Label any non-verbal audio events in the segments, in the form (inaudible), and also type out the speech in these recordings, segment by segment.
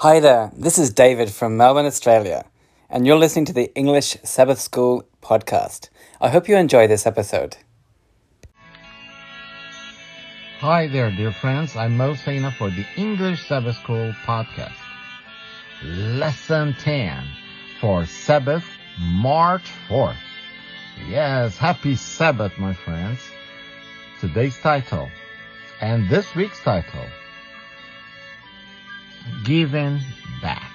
Hi there, this is David from Melbourne, Australia, and you're listening to the English Sabbath School podcast. I hope you enjoy this episode. Hi there, dear friends. I'm Mo Sena for the English Sabbath School podcast. Lesson 10 for Sabbath, March 4th. Yes, happy Sabbath, my friends. Today's title and this week's title Giving Back.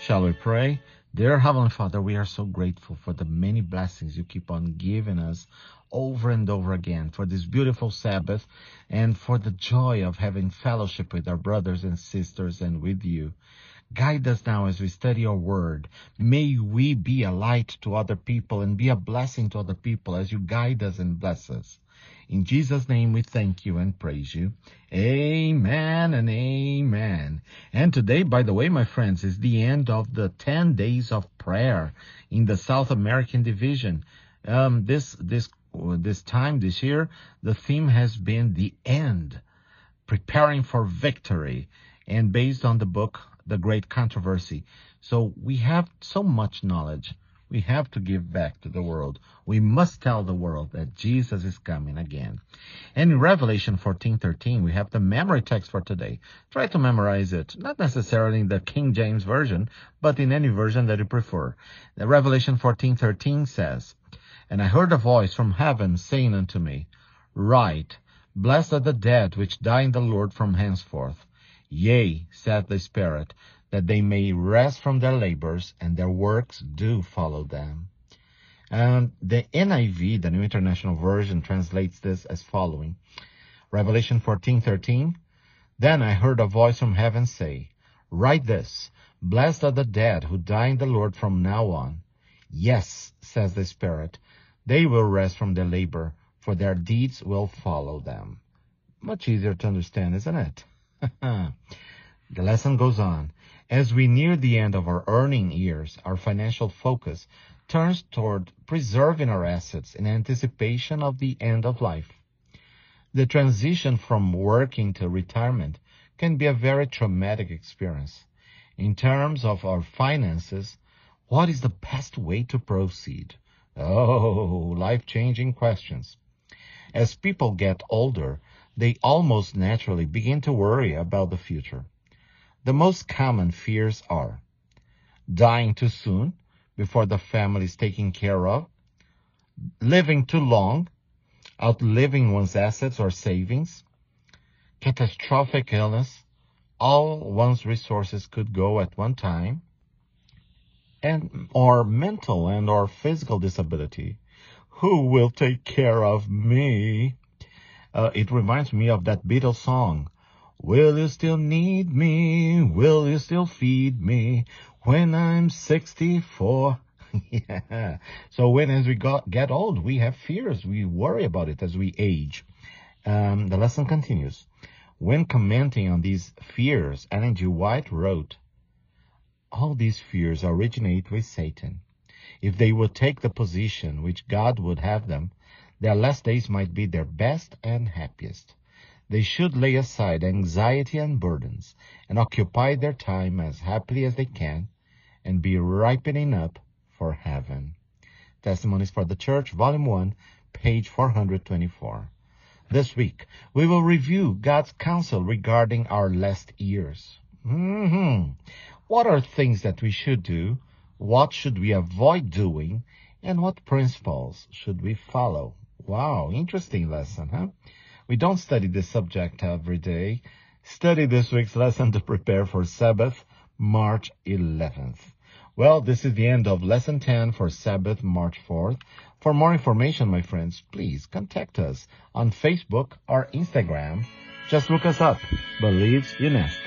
Shall we pray? Dear Heavenly Father, we are so grateful for the many blessings you keep on giving us over and over again for this beautiful Sabbath and for the joy of having fellowship with our brothers and sisters and with you. Guide us now as we study your word. May we be a light to other people and be a blessing to other people as you guide us and bless us. In Jesus' name we thank you and praise you. Amen and amen. And today, by the way, my friends, is the end of the 10 days of prayer in the South American division. Um, this, this, this time this year, the theme has been the end, preparing for victory and based on the book the great controversy. So we have so much knowledge. We have to give back to the world. We must tell the world that Jesus is coming again. And in Revelation 14:13, we have the memory text for today. Try to memorize it, not necessarily in the King James version, but in any version that you prefer. The Revelation 14:13 says, "And I heard a voice from heaven saying unto me, Write, Blessed are the dead which die in the Lord from henceforth. Yea, said the Spirit, that they may rest from their labors, and their works do follow them. And the NIV, the New International Version, translates this as following. Revelation 14:13. Then I heard a voice from heaven say, Write this, Blessed are the dead who die in the Lord from now on. Yes, says the Spirit, they will rest from their labor, for their deeds will follow them. Much easier to understand, isn't it? (laughs) the lesson goes on. As we near the end of our earning years, our financial focus turns toward preserving our assets in anticipation of the end of life. The transition from working to retirement can be a very traumatic experience. In terms of our finances, what is the best way to proceed? Oh, life-changing questions. As people get older, they almost naturally begin to worry about the future. The most common fears are dying too soon before the family is taken care of, living too long, outliving one's assets or savings, catastrophic illness, all one's resources could go at one time, and or mental and or physical disability. Who will take care of me? Uh, it reminds me of that Beatles song. Will you still need me? Will you still feed me when I'm 64? (laughs) yeah. So when as we got, get old, we have fears. We worry about it as we age. Um, the lesson continues. When commenting on these fears, Ellen G. White wrote, all these fears originate with Satan. If they would take the position which God would have them, their last days might be their best and happiest. They should lay aside anxiety and burdens and occupy their time as happily as they can and be ripening up for heaven. Testimonies for the Church, Volume 1, page 424. This week, we will review God's counsel regarding our last years. Mm-hmm. What are things that we should do? What should we avoid doing? And what principles should we follow? Wow, interesting lesson, huh? We don't study this subject every day. Study this week's lesson to prepare for Sabbath, March 11th. Well, this is the end of lesson 10 for Sabbath, March 4th. For more information, my friends, please contact us on Facebook or Instagram. Just look us up, Believes Nest.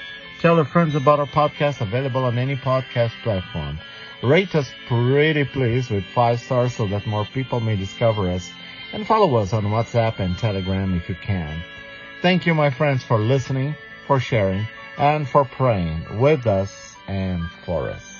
Tell your friends about our podcast available on any podcast platform. Rate us pretty please with five stars so that more people may discover us and follow us on WhatsApp and Telegram if you can. Thank you, my friends, for listening, for sharing, and for praying with us and for us.